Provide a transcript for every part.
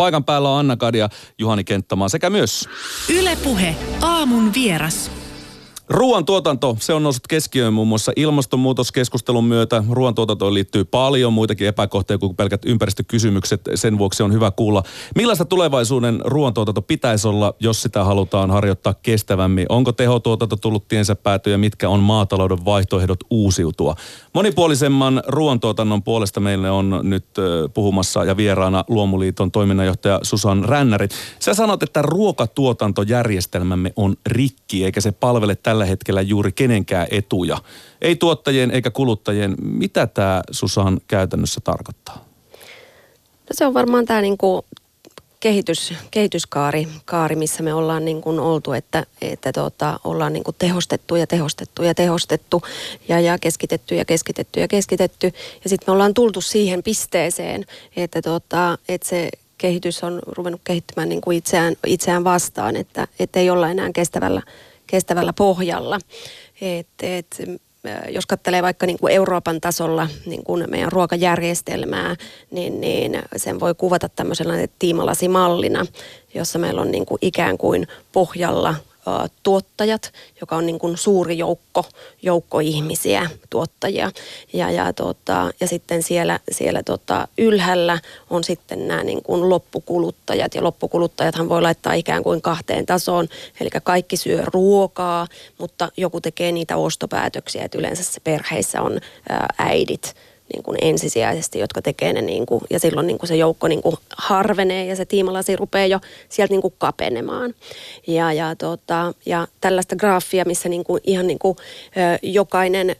Paikan päällä on Anna Kadia, Juhani Kenttämaa sekä myös Ylepuhe aamun vieras. Ruoantuotanto, se on noussut keskiöön muun muassa ilmastonmuutoskeskustelun myötä. Ruoantuotantoon liittyy paljon muitakin epäkohtia kuin pelkät ympäristökysymykset. Sen vuoksi on hyvä kuulla, millaista tulevaisuuden ruoantuotanto pitäisi olla, jos sitä halutaan harjoittaa kestävämmin. Onko tehotuotanto tullut tiensä päätyä ja mitkä on maatalouden vaihtoehdot uusiutua? Monipuolisemman ruoantuotannon puolesta meille on nyt puhumassa ja vieraana Luomuliiton toiminnanjohtaja Susan Rännäri. Sä sanot, että ruokatuotantojärjestelmämme on rikki eikä se palvele tällä tällä hetkellä juuri kenenkään etuja. Ei tuottajien eikä kuluttajien. Mitä tämä Susan käytännössä tarkoittaa? No se on varmaan tämä niinku kehitys, kehityskaari, kaari, missä me ollaan niin oltu, että, että tota, ollaan niin kuin tehostettu ja tehostettu ja tehostettu ja, ja keskitetty ja keskitetty ja keskitetty. Ja sitten me ollaan tultu siihen pisteeseen, että, tota, että se kehitys on ruvennut kehittymään niin kuin itseään, itseään vastaan, että, että ei olla enää kestävällä kestävällä pohjalla. Et, et, jos katselee vaikka niin kuin Euroopan tasolla niin kuin meidän ruokajärjestelmää, niin, niin sen voi kuvata tämmöisellä tiimalasimallina, jossa meillä on niin kuin ikään kuin pohjalla tuottajat, joka on niin kuin suuri joukko, joukko ihmisiä, tuottajia. Ja, ja, tota, ja sitten siellä, siellä tota, ylhäällä on sitten nämä niin kuin loppukuluttajat. Ja loppukuluttajathan voi laittaa ikään kuin kahteen tasoon. Eli kaikki syö ruokaa, mutta joku tekee niitä ostopäätöksiä. Että yleensä se perheissä on äidit niin kuin ensisijaisesti, jotka tekee ne niin kuin, ja silloin niin kuin se joukko niin kuin harvenee ja se tiimalasi rupeaa jo sieltä niin kuin kapenemaan. Ja, ja, tota, ja tällaista graafia, missä niin kuin ihan niin kuin, ö, jokainen ö,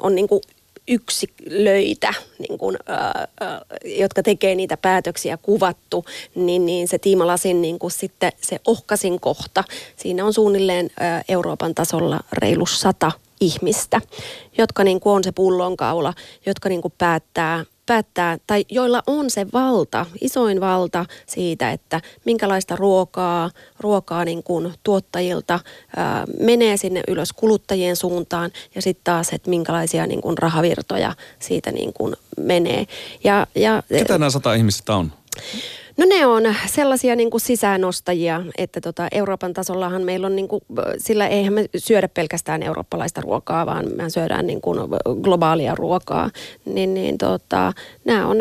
on niin kuin yksilöitä, niin kuin, ö, ö, jotka tekee niitä päätöksiä kuvattu, niin, niin se tiimalasin niin kuin sitten se ohkasin kohta, siinä on suunnilleen ö, Euroopan tasolla reilu sata ihmistä, jotka niin kuin on se pullonkaula, jotka niin kuin päättää, päättää, tai joilla on se valta, isoin valta siitä, että minkälaista ruokaa, ruokaa niin kuin tuottajilta ää, menee sinne ylös kuluttajien suuntaan ja sitten taas, että minkälaisia niin kuin rahavirtoja siitä niin kuin menee. Ja, ja, Ketä nämä sata ihmistä on? No ne on sellaisia niin kuin sisäänostajia, että tota Euroopan tasollahan meillä on, niin kuin, sillä eihän me syödä pelkästään eurooppalaista ruokaa, vaan me syödään niin kuin globaalia ruokaa. Niin, niin tota, nämä on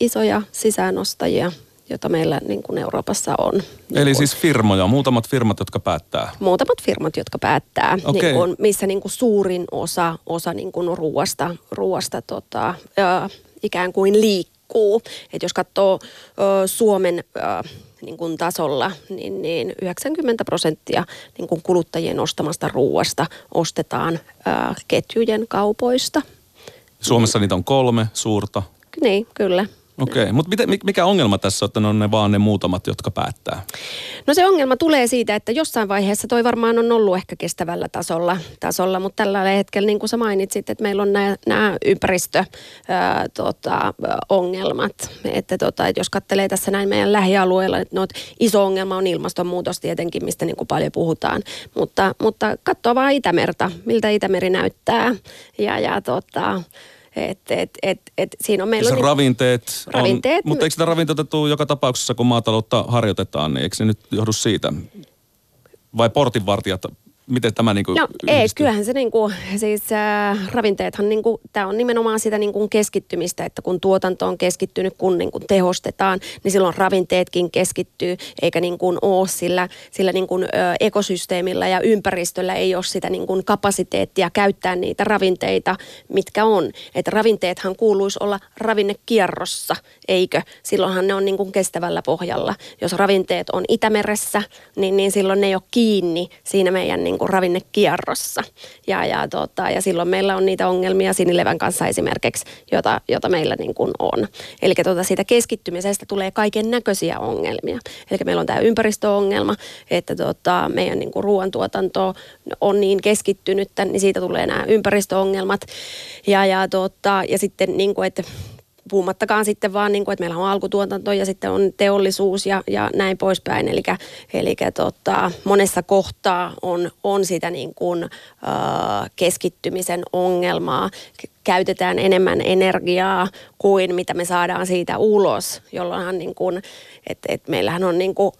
isoja sisäänostajia jota meillä niin kuin Euroopassa on. Eli niin siis firmoja, muutamat firmat, jotka päättää? Muutamat firmat, jotka päättää, okay. niin kuin, missä niin kuin suurin osa, osa niin kuin ruoasta, ruoasta tota, ää, ikään kuin liikkuu liikkuu. Et jos katsoo ö, Suomen ö, niin kuin tasolla, niin, niin 90 prosenttia niin kuin kuluttajien ostamasta ruuasta ostetaan ö, ketjujen kaupoista. Suomessa niitä on kolme suurta. Niin, kyllä. Okei, okay. mutta mikä ongelma tässä on, että ne on ne vaan ne muutamat, jotka päättää? No se ongelma tulee siitä, että jossain vaiheessa toi varmaan on ollut ehkä kestävällä tasolla, tasolla mutta tällä hetkellä, niin kuin sä mainitsit, että meillä on nämä ympäristöongelmat. Tota, että, tota, että jos katselee tässä näin meidän lähialueella, että no, iso ongelma on ilmastonmuutos tietenkin, mistä niin kuin paljon puhutaan, mutta, mutta katsoa vaan Itämerta, miltä Itämeri näyttää ja, ja tota, et, et, et, et siinä on meillä on niin, ravinteet, ravinteet on, mutta eikö sitä ravinteita tule joka tapauksessa, kun maataloutta harjoitetaan, niin eikö se nyt johdu siitä? Vai portinvartijat miten tämä niin kuin No ei, kyllähän se niin kuin, siis äh, ravinteethan niin kuin, tämä on nimenomaan sitä niin kuin keskittymistä, että kun tuotanto on keskittynyt, kun niin kuin tehostetaan, niin silloin ravinteetkin keskittyy, eikä niin kuin ole sillä, sillä niin kuin, ö, ekosysteemillä ja ympäristöllä ei ole sitä niin kuin kapasiteettia käyttää niitä ravinteita, mitkä on. Että ravinteethan kuuluisi olla ravinnekierrossa, eikö? Silloinhan ne on niin kuin kestävällä pohjalla. Jos ravinteet on Itämeressä, niin, niin silloin ne ei ole kiinni siinä meidän niin niin kuin ravinnekierrossa. Ja, ja, tota, ja silloin meillä on niitä ongelmia sinilevän kanssa esimerkiksi, jota, jota meillä niin kuin on. Eli tota, siitä keskittymisestä tulee kaiken näköisiä ongelmia. Eli meillä on tämä ympäristöongelma, että tota, meidän niin kuin ruoantuotanto on niin keskittynyt, niin siitä tulee nämä ympäristöongelmat. Ja, ja, tota, ja sitten, niin kuin, että puhumattakaan sitten vaan, niin kuin, että meillä on alkutuotanto ja sitten on teollisuus ja, ja näin poispäin. Eli, eli tota, monessa kohtaa on, on sitä niin kuin, äh, keskittymisen ongelmaa. Käytetään enemmän energiaa kuin mitä me saadaan siitä ulos, jolloinhan niin kuin, et, et meillähän on niin kuin,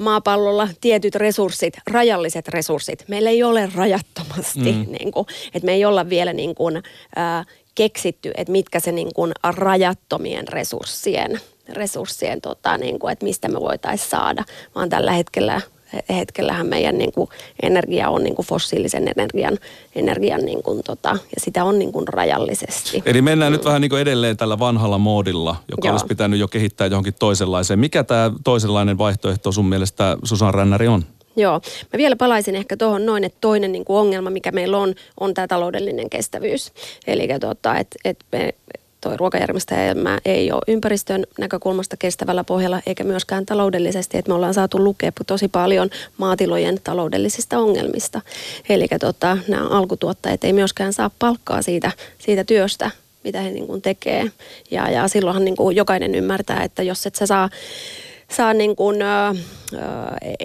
maapallolla tietyt resurssit, rajalliset resurssit. Meillä ei ole rajattomasti, mm. niin kuin, että me ei olla vielä niin kuin, äh, keksitty, että mitkä se niin kuin rajattomien resurssien, resurssien tota, niin kuin, että mistä me voitaisiin saada, vaan tällä hetkellä hetkellähän meidän niin kuin, energia on niin kuin fossiilisen energian, energian niin kuin, tota, ja sitä on niin kuin, rajallisesti. Eli mennään mm. nyt vähän niin kuin edelleen tällä vanhalla moodilla, joka Joo. olisi pitänyt jo kehittää johonkin toisenlaiseen. Mikä tämä toisenlainen vaihtoehto sun mielestä Susan Rännäri on? Joo, mä vielä palaisin ehkä tuohon noin, että toinen niin kuin ongelma, mikä meillä on, on tämä taloudellinen kestävyys. Eli tota, että et me, toi ruokajärjestelmä ei ole ympäristön näkökulmasta kestävällä pohjalla eikä myöskään taloudellisesti, että me ollaan saatu lukea tosi paljon maatilojen taloudellisista ongelmista. Eli tota, nämä alkutuottajat ei myöskään saa palkkaa siitä, siitä työstä, mitä he niin kuin tekee. Ja, ja silloinhan niin kuin jokainen ymmärtää, että jos et sä saa saa niin kuin, ö,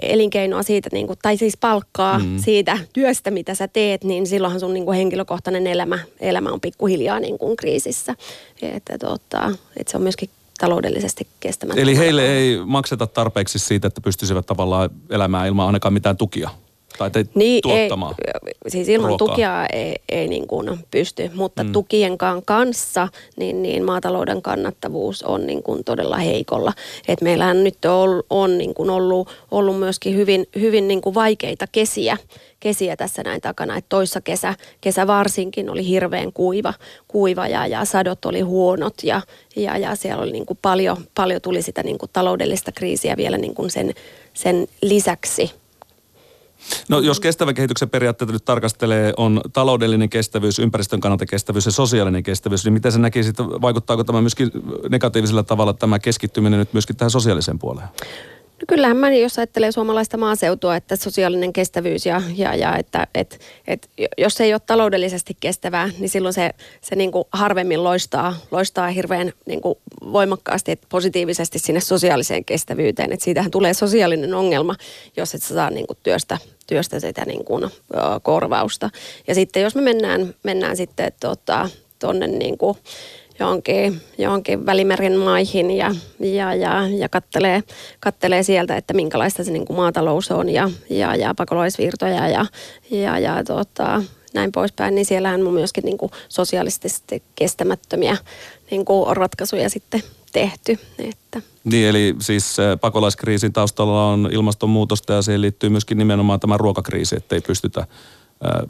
elinkeinoa siitä, niin kuin, tai siis palkkaa mm. siitä työstä, mitä sä teet, niin silloinhan sun niin kuin henkilökohtainen elämä, elämä on pikkuhiljaa niin kuin kriisissä. Että, tota, että se on myöskin taloudellisesti kestämättä. Eli heille ei makseta tarpeeksi siitä, että pystyisivät tavallaan elämään ilman ainakaan mitään tukia? Tai te niin, tuottamaan ei, Siis ilman ruokaa. tukia ei, ei niin kuin pysty, mutta mm. tukienkaan kanssa niin, niin maatalouden kannattavuus on niin kuin todella heikolla. Et meillähän nyt on, on niin kuin ollut, ollut myöskin hyvin, hyvin niin kuin vaikeita kesiä, kesiä tässä näin takana. Että toissa kesä, kesä varsinkin oli hirveän kuiva, kuiva ja, ja sadot oli huonot ja, ja, ja siellä oli niin kuin paljon, paljon tuli sitä niin kuin taloudellista kriisiä vielä niin kuin sen, sen lisäksi – No jos kestävän kehityksen periaatteita nyt tarkastelee, on taloudellinen kestävyys, ympäristön kannalta kestävyys ja sosiaalinen kestävyys, niin miten se näkee sitten, vaikuttaako tämä myöskin negatiivisella tavalla tämä keskittyminen nyt myöskin tähän sosiaaliseen puoleen? No kyllähän mä, jos ajattelee suomalaista maaseutua, että sosiaalinen kestävyys ja, ja, ja että et, et, jos se ei ole taloudellisesti kestävää, niin silloin se, se niin kuin harvemmin loistaa, loistaa hirveän niin kuin voimakkaasti että positiivisesti sinne sosiaaliseen kestävyyteen. Että siitähän tulee sosiaalinen ongelma, jos et saa niin kuin työstä, työstä sitä niin kuin, korvausta. Ja sitten jos me mennään, mennään sitten tuonne tota, niin kuin, johonkin, johonkin Välimeren maihin ja, ja, ja, ja kattelee, kattelee sieltä, että minkälaista se niin kuin maatalous on ja, ja, ja pakolaisvirtoja ja, ja, ja tota, näin poispäin, niin siellähän on myöskin niin kuin sosiaalisesti kestämättömiä niin kuin ratkaisuja sitten tehty. Että. Niin, eli siis pakolaiskriisin taustalla on ilmastonmuutosta ja siihen liittyy myöskin nimenomaan tämä ruokakriisi, että ei pystytä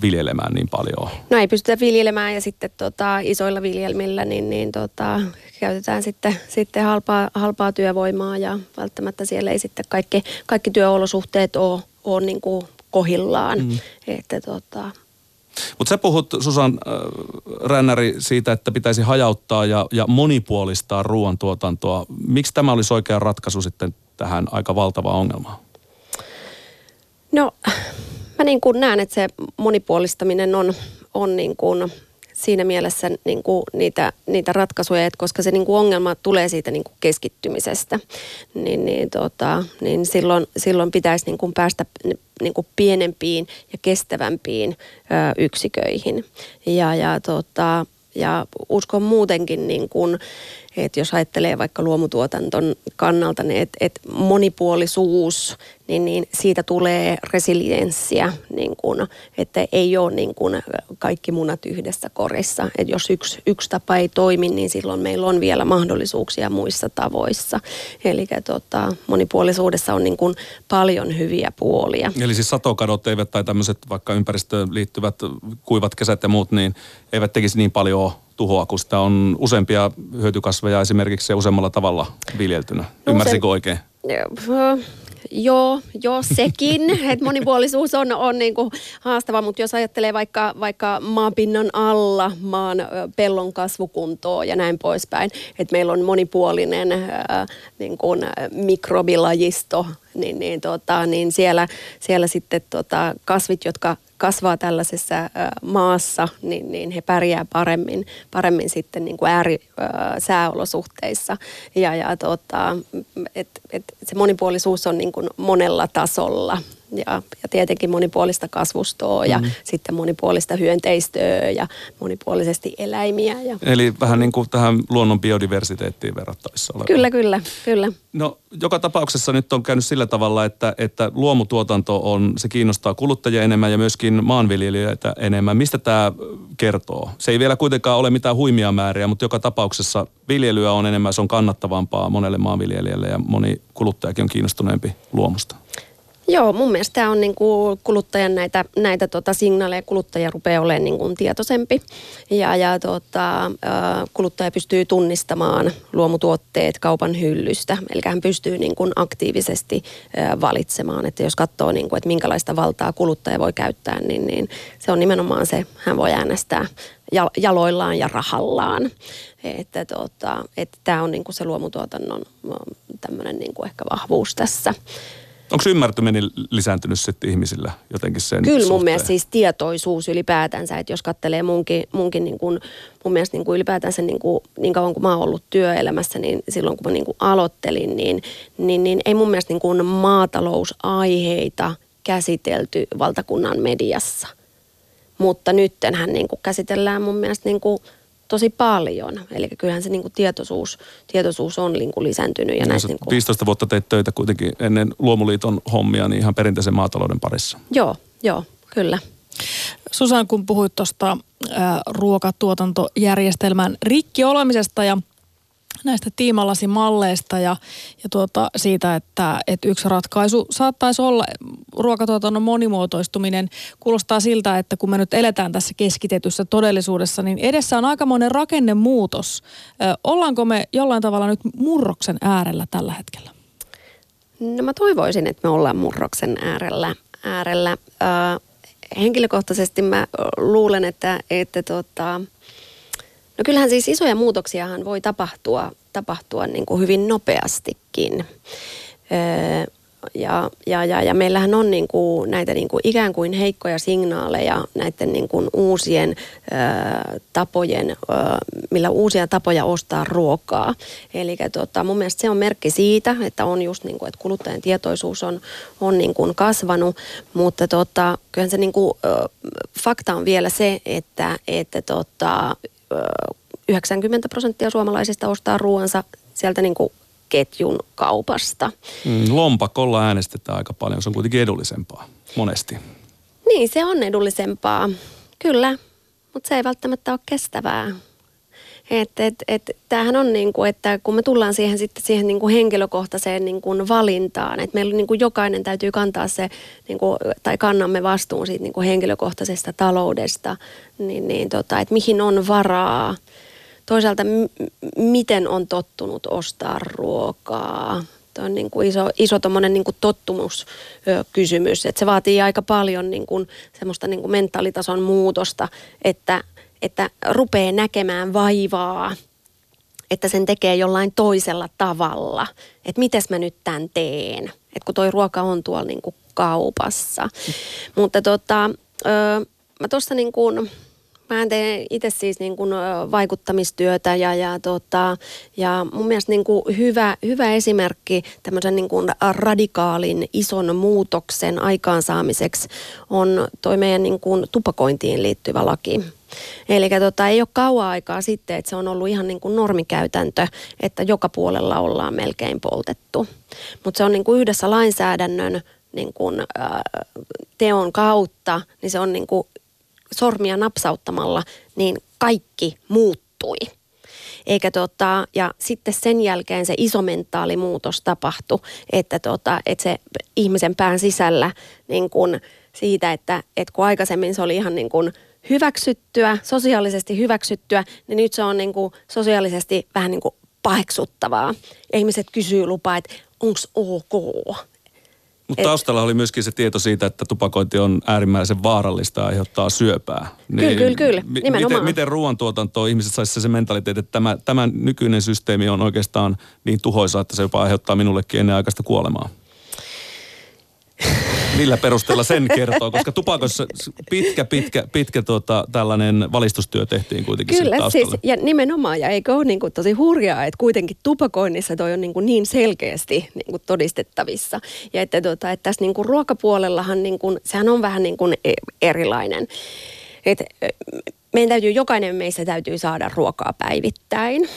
viljelemään niin paljon? No ei pystytä viljelemään ja sitten tota, isoilla viljelmillä niin, niin tota, käytetään sitten, sitten halpaa, halpaa työvoimaa ja välttämättä siellä ei sitten kaikki, kaikki työolosuhteet ole, ole niin kuin kohillaan. Mm. Että, tota, mutta sä puhut, Susan äh, Rännäri, siitä, että pitäisi hajauttaa ja, ja monipuolistaa ruoantuotantoa. Miksi tämä olisi oikea ratkaisu sitten tähän aika valtavaan ongelmaan? No mä niin kuin näen, että se monipuolistaminen on, on niin kuin siinä mielessä niin kuin niitä, niitä ratkaisuja, että koska se niin kuin ongelma tulee siitä niin kuin keskittymisestä, niin, niin, tota, niin silloin, silloin pitäisi niin kuin päästä niin kuin pienempiin ja kestävämpiin ö, yksiköihin. Ja, ja, tota, ja uskon muutenkin, niin kuin, että jos ajattelee vaikka luomutuotanton kannalta, niin että et monipuolisuus niin, niin siitä tulee resilienssiä, niin kun, että ei ole niin kun kaikki munat yhdessä korissa. Et jos yksi, yksi tapa ei toimi, niin silloin meillä on vielä mahdollisuuksia muissa tavoissa. Eli tota, monipuolisuudessa on niin kun paljon hyviä puolia. Eli siis satokadot eivät tai tämmöiset vaikka ympäristöön liittyvät kuivat kesät ja muut, niin eivät tekisi niin paljon tuhoa, kun sitä on useampia hyötykasveja esimerkiksi useammalla tavalla viljeltynä. No Ymmärsinkö oikein? Joo, joo sekin, että monipuolisuus on, on niin kuin haastava, mutta jos ajattelee vaikka, vaikka maapinnan alla maan pellon kasvukuntoa ja näin poispäin, että meillä on monipuolinen ää, niin kuin mikrobilajisto niin, niin, tota, niin siellä, siellä sitten tota, kasvit, jotka kasvaa tällaisessa maassa, niin, niin he pärjää paremmin, paremmin sitten niin kuin äärisääolosuhteissa. Ja, ja tota, et, et se monipuolisuus on niin kuin monella tasolla ja, ja tietenkin monipuolista kasvustoa ja mm. sitten monipuolista hyönteistöä ja monipuolisesti eläimiä. Ja... Eli vähän niin kuin tähän luonnon biodiversiteettiin verrattavissa oleva. Kyllä, kyllä, kyllä. No joka tapauksessa nyt on käynyt sillä tavalla, että, että luomutuotanto on, se kiinnostaa kuluttajia enemmän ja myöskin maanviljelijöitä enemmän. Mistä tämä kertoo? Se ei vielä kuitenkaan ole mitään huimia määriä, mutta joka tapauksessa viljelyä on enemmän, se on kannattavampaa monelle maanviljelijälle ja moni kuluttajakin on kiinnostuneempi luomusta. Joo, mun mielestä tämä on niin kuin kuluttajan näitä, näitä tota signaaleja, kuluttaja rupeaa olemaan niin kuin tietoisempi ja, ja tota, kuluttaja pystyy tunnistamaan luomutuotteet kaupan hyllystä, eli hän pystyy niin kuin aktiivisesti valitsemaan, että jos katsoo, niin kuin, että minkälaista valtaa kuluttaja voi käyttää, niin, niin se on nimenomaan se, hän voi äänestää jaloillaan ja rahallaan. Että tota, että tämä on niin kuin se luomutuotannon tämmöinen niin kuin ehkä vahvuus tässä. Onko ymmärtyminen lisääntynyt sitten ihmisillä jotenkin sen Kyllä mun suhteen? mielestä siis tietoisuus ylipäätänsä, että jos katselee munkin, munkin niin kuin, mun mielestä niin kuin ylipäätänsä niin, kuin, niin kauan kuin mä oon ollut työelämässä, niin silloin kun mä niin kuin aloittelin, niin, niin, niin ei mun mielestä niin kuin maatalousaiheita käsitelty valtakunnan mediassa. Mutta nyttenhän niin kuin käsitellään mun mielestä niin kuin tosi paljon. Eli kyllähän se niin kuin tietoisuus, tietoisuus on niin kuin lisääntynyt. Ja näistä, niin kuin... 15 vuotta teit töitä kuitenkin ennen Luomuliiton hommia niin ihan perinteisen maatalouden parissa. Joo, joo, kyllä. Susan, kun puhuit tuosta ruokatuotantojärjestelmän rikki olemisesta ja näistä tiimalasimalleista ja, ja tuota, siitä, että, että yksi ratkaisu saattaisi olla ruokatuotannon monimuotoistuminen. Kuulostaa siltä, että kun me nyt eletään tässä keskitetyssä todellisuudessa, niin edessä on aikamoinen rakennemuutos. Ö, ollaanko me jollain tavalla nyt murroksen äärellä tällä hetkellä? No mä toivoisin, että me ollaan murroksen äärellä. äärellä. Ö, henkilökohtaisesti mä luulen, että, että tota, No kyllähän siis isoja muutoksiahan voi tapahtua, tapahtua niin kuin hyvin nopeastikin. Öö, ja, ja, ja, ja meillähän on niin kuin näitä niin kuin ikään kuin heikkoja signaaleja näiden niin kuin uusien ö, tapojen, ö, millä uusia tapoja ostaa ruokaa. Eli tota, mun mielestä se on merkki siitä, että on just niin kuin, että kuluttajan tietoisuus on, on niin kuin kasvanut, mutta tota, kyllähän se niin kuin, ö, fakta on vielä se, että, että tota, 90 prosenttia suomalaisista ostaa ruoansa sieltä niin kuin ketjun kaupasta. Mm, lompakolla äänestetään aika paljon, se on kuitenkin edullisempaa monesti. Niin, se on edullisempaa, kyllä, mutta se ei välttämättä ole kestävää. Et, et, et, tämähän on niin kuin, että kun me tullaan siihen sitten siihen niin kuin henkilökohtaiseen niin kuin valintaan, että meillä niin kuin jokainen täytyy kantaa se, niin kuin, tai kannamme vastuun siitä niin kuin henkilökohtaisesta taloudesta, niin, niin tota, että mihin on varaa. Toisaalta m- miten on tottunut ostaa ruokaa. Tuo on niin kuin iso, iso niin kuin tottumuskysymys, että se vaatii aika paljon niin kuin semmoista niin kuin mentaalitason muutosta, että – että rupeaa näkemään vaivaa, että sen tekee jollain toisella tavalla. Että mites mä nyt tämän teen, että kun toi ruoka on tuolla niin kuin kaupassa. Mutta tota, ö, mä tuossa niin kuin, mä teen itse siis niin kuin vaikuttamistyötä ja, ja, tota, ja mun mielestä niin kuin hyvä, hyvä esimerkki tämmöisen niin kuin radikaalin ison muutoksen aikaansaamiseksi on toi meidän niin kuin tupakointiin liittyvä laki. Eli tota, ei ole kauan aikaa sitten, että se on ollut ihan niin kuin normikäytäntö, että joka puolella ollaan melkein poltettu. Mutta se on niin kuin yhdessä lainsäädännön niin kuin, äh, teon kautta, niin se on niin kuin sormia napsauttamalla, niin kaikki muuttui. Eikä tota, ja sitten sen jälkeen se iso mentaalimuutos tapahtui, että, tota, että se ihmisen pään sisällä niin kun siitä, että, että kun aikaisemmin se oli ihan niin kuin hyväksyttyä, sosiaalisesti hyväksyttyä, niin nyt se on niin kuin sosiaalisesti vähän niin kuin paheksuttavaa. Ja ihmiset kysyy lupaa, että onko ok. Mutta taustalla oli myöskin se tieto siitä, että tupakointi on äärimmäisen vaarallista ja aiheuttaa syöpää. Niin kyllä, kyllä, kyllä. Nimenomaan. Miten, miten ruoantuotantoa ihmiset saisi se mentaliteetti, että tämä, tämä nykyinen systeemi on oikeastaan niin tuhoisa, että se jopa aiheuttaa minullekin ennenaikaista kuolemaa? Millä perusteella sen kertoo, koska tupakossa pitkä, pitkä, pitkä tuota, tällainen valistustyö tehtiin kuitenkin Kyllä, siis, ja nimenomaan, ja eikö ole niin kuin tosi hurjaa, että kuitenkin tupakoinnissa toi on niin, kuin niin selkeästi niin kuin todistettavissa. Ja että, tuota, että tässä niin kuin ruokapuolellahan, niin kuin, sehän on vähän niin kuin e- erilainen. Et, meidän täytyy, jokainen meistä täytyy saada ruokaa päivittäin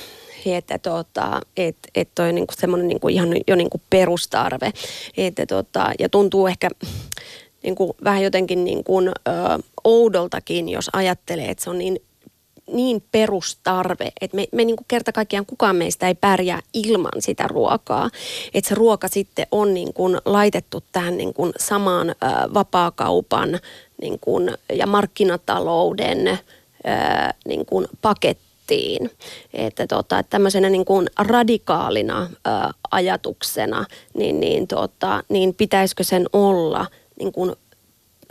että tota, et, et toi niinku semmoinen niinku ihan jo niinku perustarve. Että tota, ja tuntuu ehkä niinku vähän jotenkin niinku, ö, oudoltakin, jos ajattelee, että se on niin niin perustarve, että me, me niin kuin kerta kaikkiaan kukaan meistä ei pärjää ilman sitä ruokaa. Että se ruoka sitten on niin kuin laitettu tähän niin kuin samaan ö, vapaakaupan niin kuin, ja markkinatalouden ö, niin kuin pakettiin tehtiin. Että, tota, että tämmöisenä niin kuin radikaalina ä, ajatuksena, niin, niin, tota, niin pitäisikö sen olla niin kuin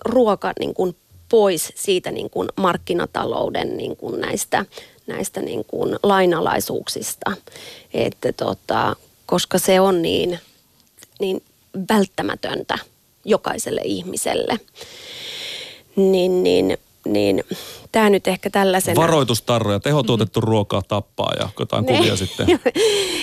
ruoka niin kuin pois siitä niin kuin markkinatalouden niin kuin näistä, näistä niin kuin lainalaisuuksista. Että, tota, koska se on niin, niin välttämätöntä jokaiselle ihmiselle. Niin, niin, niin tämä nyt ehkä tällaisena... Varoitustarroja, tehotuotettu ruokaa tappaa ja jotain ne. kuvia sitten.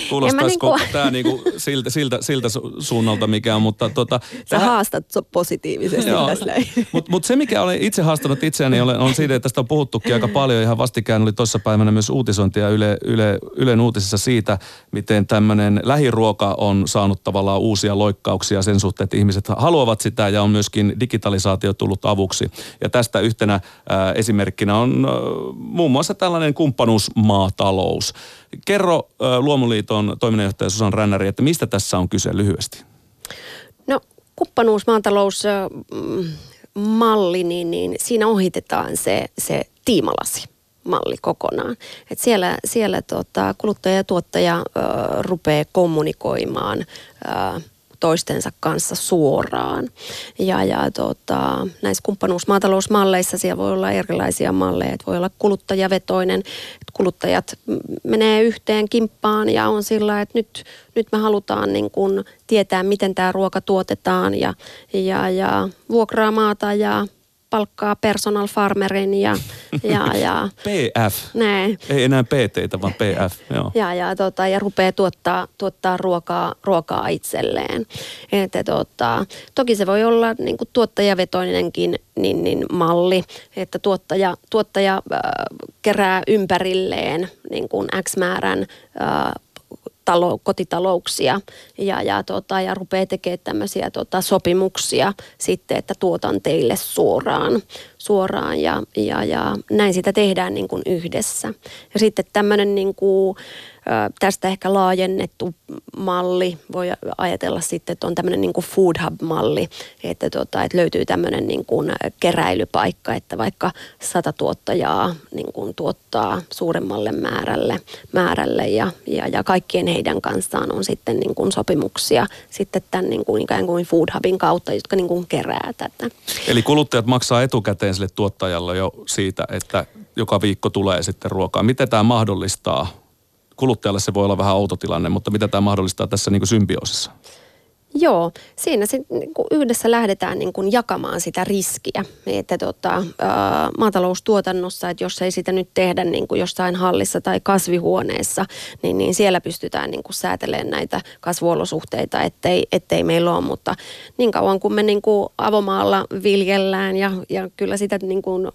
Kuulostaisiko niinku... tämä niinku siltä, siltä, siltä suunnalta mikään, mutta tota... Sä tähän... haastat positiivisesti Joo, tässä Mutta mut se, mikä olen itse haastanut itseäni, on, on siitä, että tästä on puhuttukin aika paljon. Ihan vastikään oli tuossa päivänä myös uutisointia Yle, Yle, Ylen uutisissa siitä, miten tämmöinen lähiruoka on saanut tavallaan uusia loikkauksia sen suhteen, että ihmiset haluavat sitä ja on myöskin digitalisaatio tullut avuksi. Ja tästä yhtenä äh, esimerkkinä esimerkkinä on muun muassa tällainen kumppanuusmaatalous. Kerro Luomuliiton toiminnanjohtaja Susan Rännäri, että mistä tässä on kyse lyhyesti? No kumppanuusmaatalous malli, niin, niin siinä ohitetaan se, se tiimalasi malli kokonaan. Et siellä siellä tota, kuluttaja ja tuottaja ö, rupeaa kommunikoimaan ö, toistensa kanssa suoraan. Ja, ja tota, näissä kumppanuusmaatalousmalleissa siellä voi olla erilaisia malleja. Että voi olla kuluttajavetoinen, että kuluttajat menee yhteen kimppaan ja on sillä, että nyt, nyt me halutaan niin kun tietää, miten tämä ruoka tuotetaan ja, ja, ja vuokraa maata ja palkkaa personal farmerin ja... ja, ja PF. Ne. Ei enää PT, vaan PF. Joo. Ja, ja, tota, ja rupeaa tuottaa, tuottaa ruokaa, ruokaa itselleen. Että, tota, toki se voi olla niin kuin tuottajavetoinenkin niin, niin malli, että tuottaja, tuottaja äh, kerää ympärilleen niin kuin X määrän äh, talo, kotitalouksia ja, ja, tota, ja rupeaa tekemään tämmöisiä tota, sopimuksia sitten, että tuotan teille suoraan, suoraan ja, ja, ja näin sitä tehdään niin kuin yhdessä. Ja sitten tämmöinen niin kuin, tästä ehkä laajennettu malli, voi ajatella sitten, että on tämmöinen niin kuin food hub-malli, että, tota, että löytyy tämmöinen niin kuin keräilypaikka, että vaikka sata tuottajaa niin kuin tuottaa suuremmalle määrälle, määrälle ja, ja, ja kaikkien heidän kanssaan on sitten niin kuin sopimuksia sitten tämän niin kuin ikään kuin food hubin kautta, jotka niin kuin kerää tätä. Eli kuluttajat maksaa etukäteen sille tuottajalle jo siitä, että joka viikko tulee sitten ruokaa. Miten tämä mahdollistaa kuluttajalle se voi olla vähän outo tilanne, mutta mitä tämä mahdollistaa tässä niin symbioosissa? Joo, siinä sit, niin kuin yhdessä lähdetään niin kuin jakamaan sitä riskiä. Että tota, ää, maataloustuotannossa, että jos ei sitä nyt tehdä niin kuin jossain hallissa tai kasvihuoneessa, niin, niin siellä pystytään niin kuin säätelemään näitä kasvuolosuhteita, ettei, ettei meillä ole. Mutta niin kauan kuin me niin kuin avomaalla viljellään ja, ja kyllä sitä niin kuin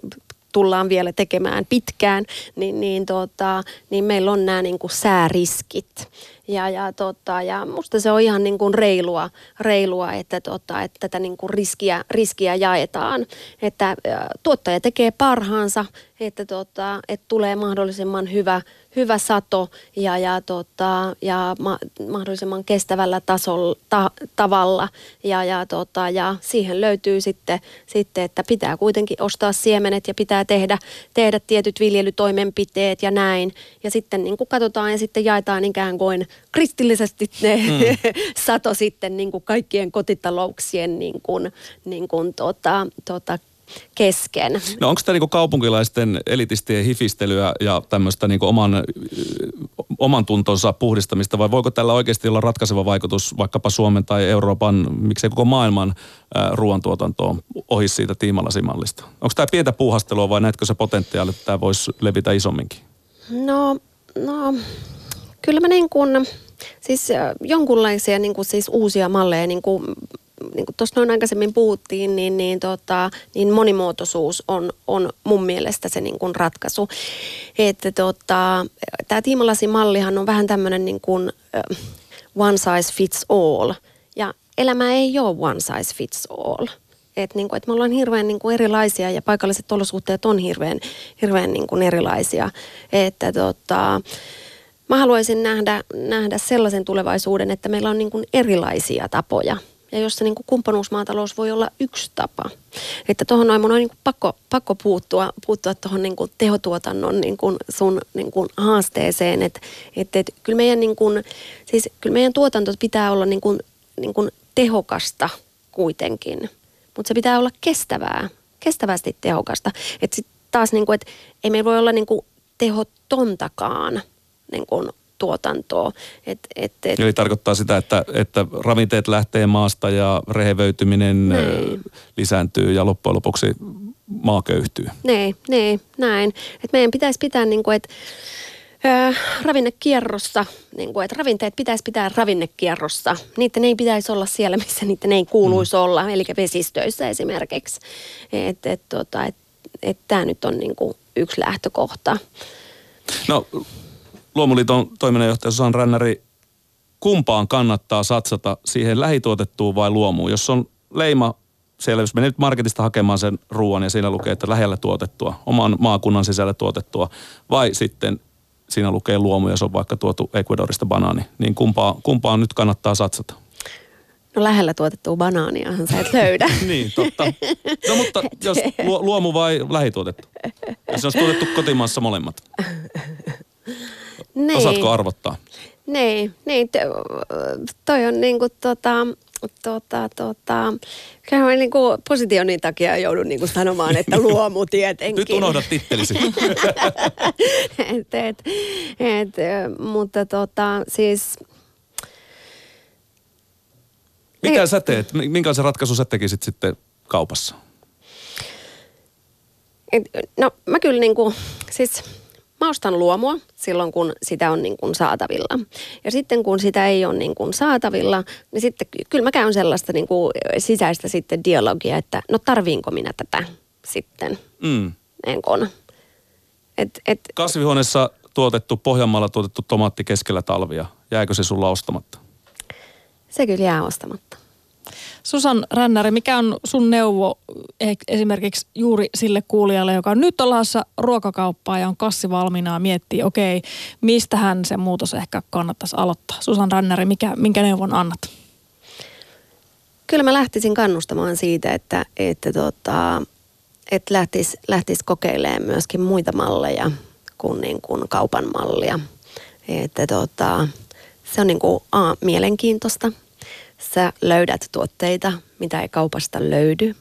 tullaan vielä tekemään pitkään, niin, niin, tota, niin meillä on nämä niin kuin sääriskit. Ja, ja, tota, ja musta se on ihan niin kuin reilua, reilua että, tota, että tätä niin kuin riskiä, riskiä jaetaan. Että tuottaja tekee parhaansa, että, tota, että tulee mahdollisimman hyvä, hyvä sato ja, ja, tota, ja ma, mahdollisimman kestävällä tasolla, ta, tavalla. Ja, ja, tota, ja siihen löytyy sitten, sitten, että pitää kuitenkin ostaa siemenet ja pitää tehdä, tehdä tietyt viljelytoimenpiteet ja näin. Ja sitten niin kuin katsotaan ja sitten jaetaan ikään kuin kristillisesti ne mm. sato sitten niin kuin kaikkien kotitalouksien niin kuin, niin kuin, tota, tota, kesken. No onko tämä niinku kaupunkilaisten elitistien hifistelyä ja tämmöistä niinku oman, oman tuntonsa puhdistamista vai voiko tällä oikeasti olla ratkaiseva vaikutus vaikkapa Suomen tai Euroopan, miksei koko maailman ää, ruoantuotantoon ohi siitä tiimalasimallista? Onko tämä pientä puuhastelua vai näetkö se potentiaali, että tämä voisi levitä isomminkin? No, no kyllä mä niin kuin, siis äh, jonkunlaisia niin kuin siis uusia malleja, niin kuin, niin kuin tuossa noin aikaisemmin puhuttiin, niin, niin, tota, niin monimuotoisuus on, on mun mielestä se niin kuin ratkaisu. Että tota, tämä tiimalasimallihan on vähän tämmöinen niin kuin äh, one size fits all. Ja elämä ei ole one size fits all. Että niinku, et me ollaan hirveän niinku erilaisia ja paikalliset olosuhteet on hirveän, hirveän niinku erilaisia. Että tota, mä haluaisin nähdä, nähdä sellaisen tulevaisuuden, että meillä on niinku erilaisia tapoja. Ja jossa niinku kumppanuusmaatalous voi olla yksi tapa. Että tuohon noin mun on niinku pakko, pakko puuttua, puuttua tuohon niinku tehotuotannon niinku sun niinku haasteeseen. Että et, et, kyllä, meidän niinku, siis, kyllä meidän tuotanto pitää olla niinku, niinku tehokasta kuitenkin mutta se pitää olla kestävää, kestävästi tehokasta. Että sitten taas, niin kuin, että ei meillä voi olla niin kuin tehotontakaan niin kuin tuotantoa. Et, et, et, Eli tarkoittaa sitä, että, että ravinteet lähtee maasta ja rehevöityminen Niin. lisääntyy ja loppujen lopuksi maa köyhtyy. Nee, nee, näin. Et meidän pitäisi pitää, niin kuin, että ö, ravinnekierrossa, niin kuin, että ravinteet pitäisi pitää ravinnekierrossa. Niiden ei pitäisi olla siellä, missä niiden ei kuuluisi mm. olla, eli vesistöissä esimerkiksi. Että et, tota, et, et tämä nyt on niin kuin yksi lähtökohta. No, Luomuliiton toiminnanjohtaja Susan Rännäri, kumpaan kannattaa satsata siihen lähituotettuun vai luomuun? Jos on leima siellä, jos menee nyt marketista hakemaan sen ruoan ja siinä lukee, että lähellä tuotettua, oman maakunnan sisällä tuotettua, vai sitten siinä lukee luomu ja se on vaikka tuotu Ecuadorista banaani, niin kumpaan, kumpaan nyt kannattaa satsata? No lähellä tuotettua banaaniahan sä et löydä. Niin, totta. No mutta jos lu- luomu vai lähituotettu? Jos olisi tuotettu kotimaassa molemmat, niin. osaatko arvottaa? Niin, niin te, toi on niinku tota, tota, tota, kyllä mä niinku positioni takia joudun niinku sanomaan, että luomu tietenkin. Nyt unohda tittelisi. et, et, et, mutta tota, siis Mitä sä teet? Minkälaisen ratkaisun sä tekisit sitten kaupassa? Et, no mä kyllä niinku, siis mä ostan luomua silloin, kun sitä on niin kuin saatavilla. Ja sitten kun sitä ei ole niin kuin saatavilla, niin sitten ky- kyllä mä käyn sellaista niin kuin sisäistä sitten dialogia, että no tarviinko minä tätä sitten. Mm. Niin kuin. Et, et, Kasvihuoneessa tuotettu, Pohjanmaalla tuotettu tomaatti keskellä talvia. Jääkö se sulla ostamatta? se kyllä jää ostamatta. Susan Rännäri, mikä on sun neuvo eh, esimerkiksi juuri sille kuulijalle, joka on nyt olassa ruokakauppaa ja on kassi valmiina ja miettii, okei, mistähän se muutos ehkä kannattaisi aloittaa. Susan Rännäri, mikä, minkä neuvon annat? Kyllä mä lähtisin kannustamaan siitä, että, että, tota, että lähtisi, lähtisi kokeilemaan myöskin muita malleja kuin, niin kuin kaupan mallia. Että tota, se on niin kuin A, mielenkiintoista. Sä löydät tuotteita, mitä ei kaupasta löydy.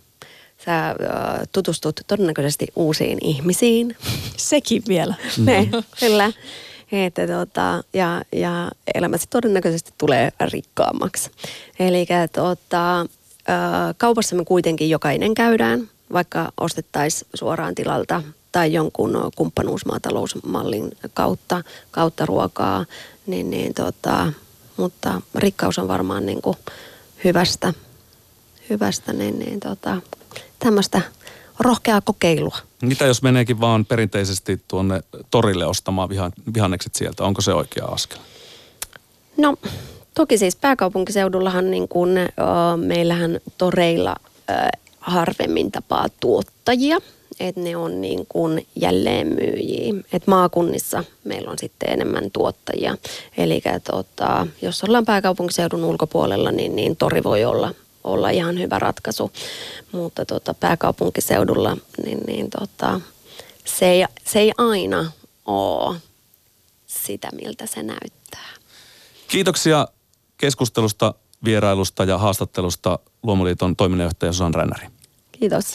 Sä ö, tutustut todennäköisesti uusiin ihmisiin. Sekin vielä. Ne, kyllä. Että tota, ja, ja elämäsi todennäköisesti tulee rikkaammaksi. Eli tota, ö, kaupassa me kuitenkin jokainen käydään, vaikka ostettaisiin suoraan tilalta tai jonkun kumppanuusmaatalousmallin kautta, kautta ruokaa, niin, niin tota, mutta rikkaus on varmaan niin kuin hyvästä, hyvästä niin, niin tota, tämmöistä rohkeaa kokeilua. Mitä jos meneekin vaan perinteisesti tuonne torille ostamaan vihan, vihannekset sieltä? Onko se oikea askel? No toki siis pääkaupunkiseudullahan niin kuin, ö, meillähän toreilla ö, harvemmin tapaa tuottajia, että ne on niin kuin jälleenmyyjiä. Et maakunnissa meillä on sitten enemmän tuottajia. Eli tota, jos ollaan pääkaupunkiseudun ulkopuolella, niin, niin tori voi olla, olla ihan hyvä ratkaisu. Mutta tota, pääkaupunkiseudulla niin, niin tota, se, ei, se ei aina ole sitä, miltä se näyttää. Kiitoksia keskustelusta, vierailusta ja haastattelusta Luomuliiton toiminnanjohtaja Susan Rännäri. Kiitos.